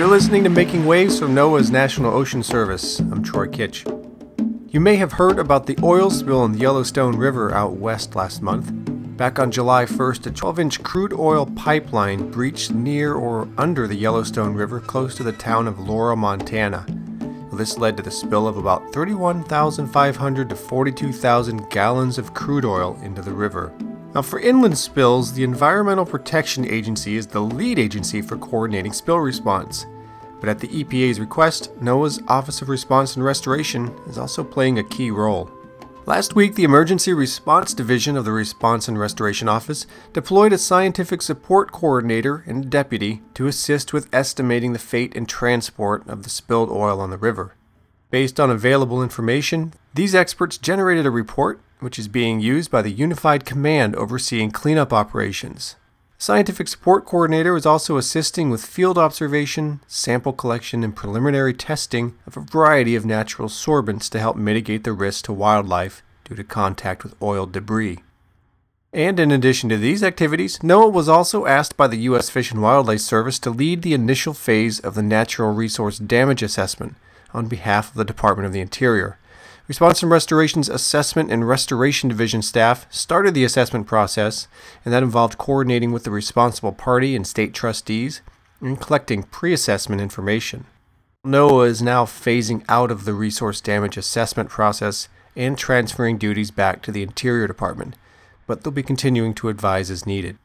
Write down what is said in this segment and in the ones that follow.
You're listening to Making Waves from NOAA's National Ocean Service. I'm Troy Kitch. You may have heard about the oil spill in the Yellowstone River out west last month. Back on July 1st, a 12 inch crude oil pipeline breached near or under the Yellowstone River close to the town of Laurel, Montana. This led to the spill of about 31,500 to 42,000 gallons of crude oil into the river. Now, for inland spills, the Environmental Protection Agency is the lead agency for coordinating spill response. But at the EPA's request, NOAA's Office of Response and Restoration is also playing a key role. Last week, the Emergency Response Division of the Response and Restoration Office deployed a scientific support coordinator and deputy to assist with estimating the fate and transport of the spilled oil on the river. Based on available information, these experts generated a report which is being used by the Unified Command overseeing cleanup operations. Scientific Support Coordinator is also assisting with field observation, sample collection, and preliminary testing of a variety of natural sorbents to help mitigate the risk to wildlife due to contact with oil debris. And in addition to these activities, NOAA was also asked by the U.S. Fish and Wildlife Service to lead the initial phase of the Natural Resource Damage Assessment on behalf of the Department of the Interior. Response and Restoration's Assessment and Restoration Division staff started the assessment process, and that involved coordinating with the responsible party and state trustees and collecting pre assessment information. NOAA is now phasing out of the resource damage assessment process and transferring duties back to the Interior Department, but they'll be continuing to advise as needed.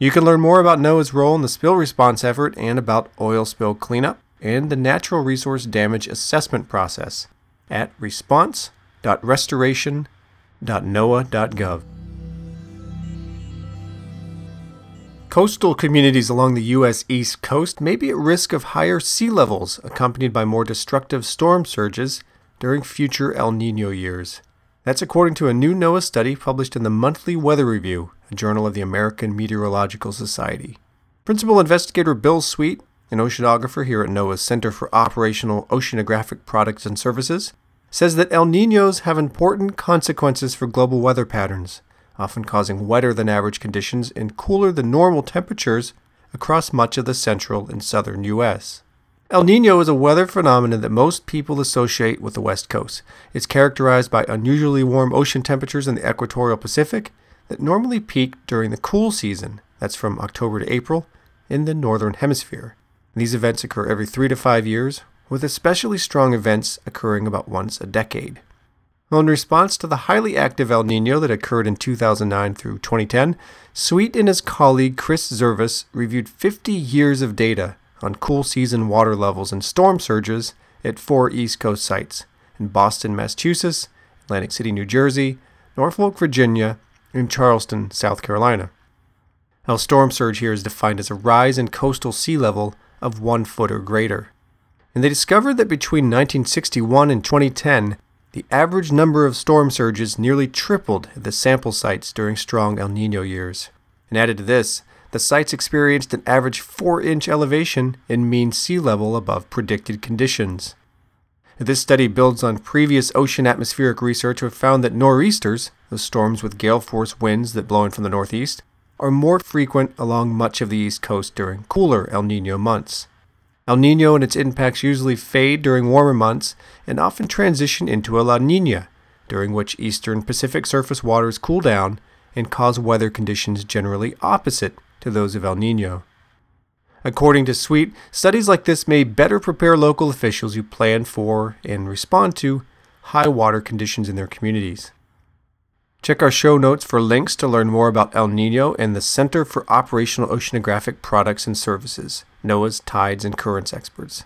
You can learn more about NOAA's role in the spill response effort and about oil spill cleanup and the natural resource damage assessment process at response.restoration.noaa.gov. Coastal communities along the U.S. East Coast may be at risk of higher sea levels accompanied by more destructive storm surges during future El Nino years. That's according to a new NOAA study published in the Monthly Weather Review, a journal of the American Meteorological Society. Principal investigator Bill Sweet an oceanographer here at NOAA's Center for Operational Oceanographic Products and Services, says that El Ninos have important consequences for global weather patterns, often causing wetter than average conditions and cooler than normal temperatures across much of the central and southern U.S. El Nino is a weather phenomenon that most people associate with the West Coast. It's characterized by unusually warm ocean temperatures in the equatorial Pacific that normally peak during the cool season, that's from October to April, in the northern hemisphere. These events occur every three to five years, with especially strong events occurring about once a decade. Well, in response to the highly active El Nino that occurred in 2009 through 2010, Sweet and his colleague Chris Zervas reviewed 50 years of data on cool season water levels and storm surges at four East Coast sites in Boston, Massachusetts, Atlantic City, New Jersey, Norfolk, Virginia, and Charleston, South Carolina. Now, storm surge here is defined as a rise in coastal sea level of one foot or greater. And they discovered that between 1961 and 2010, the average number of storm surges nearly tripled at the sample sites during strong El Nino years. And added to this, the sites experienced an average 4 inch elevation in mean sea level above predicted conditions. This study builds on previous ocean atmospheric research which found that nor'easters, the storms with gale force winds that blow in from the northeast, are more frequent along much of the East Coast during cooler El Nino months. El Nino and its impacts usually fade during warmer months and often transition into a La Nina, during which eastern Pacific surface waters cool down and cause weather conditions generally opposite to those of El Nino. According to Sweet, studies like this may better prepare local officials who plan for and respond to high water conditions in their communities. Check our show notes for links to learn more about El Nino and the Center for Operational Oceanographic Products and Services, NOAA's tides and currents experts.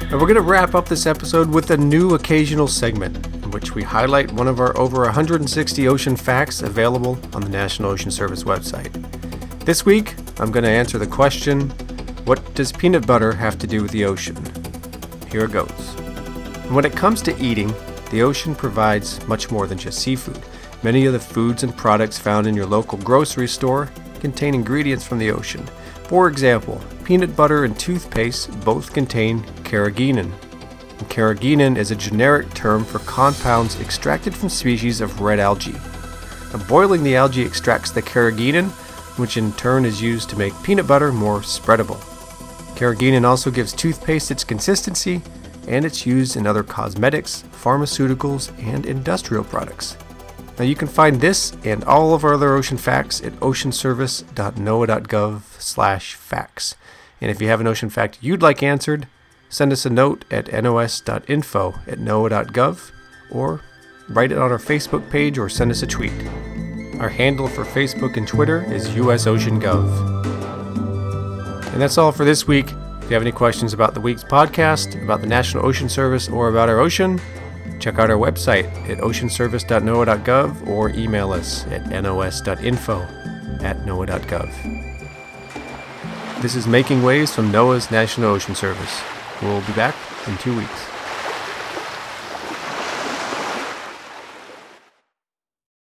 And we're going to wrap up this episode with a new occasional segment in which we highlight one of our over 160 ocean facts available on the National Ocean Service website. This week, I'm going to answer the question What does peanut butter have to do with the ocean? Here it goes. when it comes to eating, the ocean provides much more than just seafood. Many of the foods and products found in your local grocery store contain ingredients from the ocean. For example, peanut butter and toothpaste both contain carrageenan. And carrageenan is a generic term for compounds extracted from species of red algae. Now, boiling the algae extracts the carrageenan, which in turn is used to make peanut butter more spreadable. Carrageenan also gives toothpaste its consistency, and it's used in other cosmetics, pharmaceuticals, and industrial products. Now you can find this and all of our other ocean facts at oceanservice.noaa.gov/facts. And if you have an ocean fact you'd like answered, send us a note at nos.info at noaa.gov or write it on our Facebook page or send us a tweet. Our handle for Facebook and Twitter is USOceanGov. And that's all for this week. If you have any questions about the week's podcast, about the National Ocean Service, or about our ocean, check out our website at oceanservice.noaa.gov or email us at nos.info at noaa.gov. This is Making Waves from NOAA's National Ocean Service. We'll be back in two weeks.